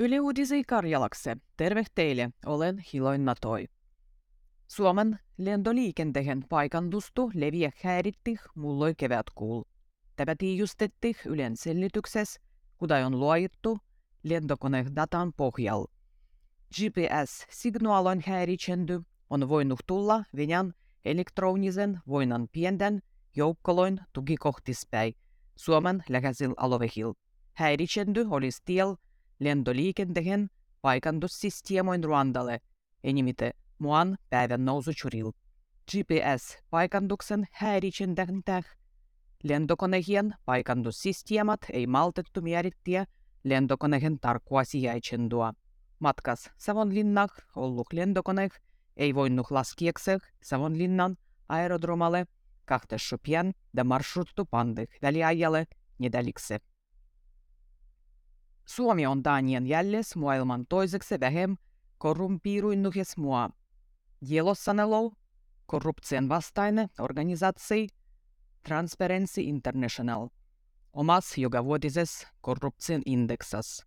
Yle Uudisi Karjalakse. Terve teille, olen Hiloin Natoi. Suomen lentoliikenteen paikantustu leviä häiritti mulloi kevätkuul. Tämä tiijustetti Ylen sellityksessä, kuda on luojittu lentokonedatan pohjal. GPS-signaalon häiritsendy on voinut tulla Venäjän elektronisen voinan pienten joukkoloin tukikohtispäin Suomen läheisillä alueilla. Häiritsendy olisi tiel lentoliikenteen paikandussysteemoin Ruandalle, enimite muan päivän nousuchuril. GPS-paikanduksen häiritsentähtää lentokoneen paikandussysteemat ei maltettu määrittiä lentokoneen tarkkua sijaitsendua. Matkas Savonlinnah ollut lentokone ei voinut laskiakseen Savonlinnan aerodromalle kahtesopien ja marshruuttu pandeh väliajalle nedalikse. Suomi on Danien jälles maailman toiseksi vähem korrumpiiruinnuhes maa. Yellowsanelo, korruption vastainen organisaatio Transparency International, omas jokavuotisessa korruption indeksas.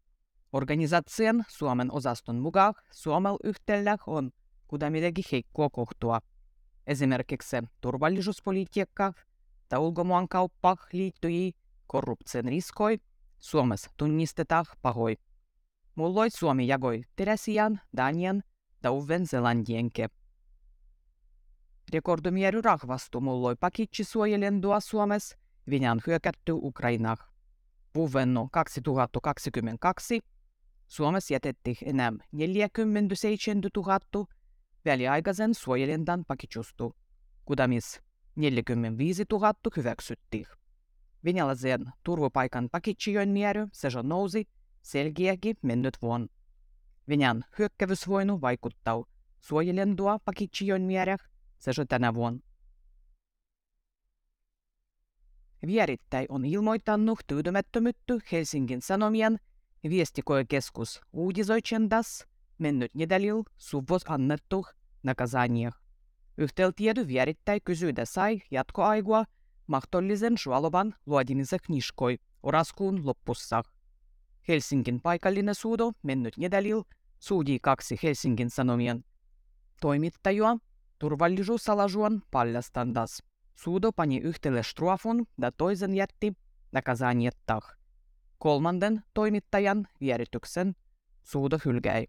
Organisaation Suomen osaston mukaan Suomella yhtellä on kudamidegi heikkoa kohtua. Esimerkiksi turvallisuuspolitiikka tai ulkomaankauppa liittyy korruption riskoi Suomessa tunnistetaan pahoi. Mulloi Suomi jagoi Teresian, Danian ja Uven Zelandienke. Rekordumiery rahvastu mulloi pakitsi suojelendua Suomessa Venäjän hyökätty Ukrainaan. Vuovenno 2022 Suomessa jätettiin enää 47 000 väliaikaisen suojelendan pakitsustu, kudamis 45 000 hyväksyttiin. Vinjalaisen turvapaikan takitsijoinniäry sejo nousi selkiäkin mennyt vuon. Venäjän hyökkävysvoinu vaikuttaa suojelendua pakitsijoinniäräh sejo tänä vuonna. Vierittäin on ilmoittanut tyydymättömyyttä Helsingin Sanomien viestikoekeskus uudisoitsendas mennyt nedelil suvos annettu nakazanieh. Yhteltiedu vierittäin kysyydä sai jatkoaigua – mahdollisen suolovan luodimisen kniskoi oraskuun loppussa. Helsingin paikallinen suudo mennyt nedalil suudi kaksi Helsingin Sanomien toimittajua turvallisuusalasuon paljastandas. Suudo pani yhtelle strafon ja toisen jätti naказаниetta. Kolmanden toimittajan vierityksen suudo hylkäi.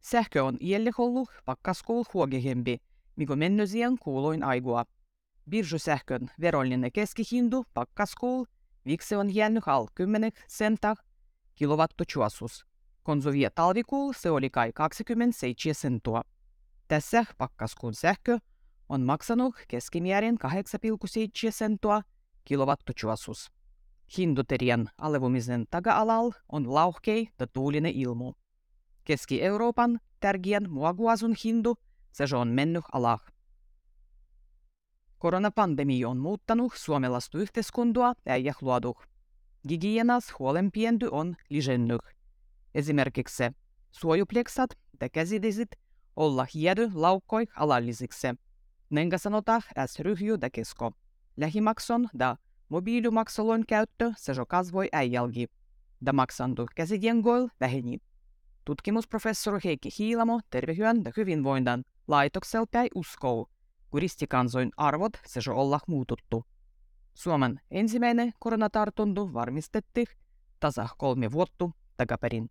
Sähkö on iälle ollut pakkaskuul huogehempi, mikä mennösien kuuloin aigua. Birsusähkön verollinen keskihindu pakkaskuul, viksi on jäänyt al 10 senta kilowattochuasus. Konsuvia talvikuul se oli kai 27 sentua. Tässä pakkaskuun sähkö on maksanut keskimäärin 8,7 sentua kilowattochuasus. Hinduterian alevumisen taga-alal on lauhkei ja tuulinen ilmu. Keski-Euroopan tärkeän muoguasun hindu se on mennyt alah. Koronapandemia on muuttanut suomalaista yhteiskuntaa ja luodu. Hygienas huolenpienty on lisäännyt. Esimerkiksi suojupleksat ja käsidesit olla hiedy laukkoi alallisiksi. Nenga sanotaan äs ryhjy ja kesko. Lähimakson da mobiilimaksolon käyttö se jo kasvoi äijälgi. Da maksantu käsidengoil väheni. Tutkimusprofessori Heikki Hiilamo tervehyön ja hyvinvoinnan laitokselta uskoo, kuristikansoin arvot se olla muututtu. Suomen ensimmäinen koronatartuntu varmistettiin tasa kolme vuotta takaperin.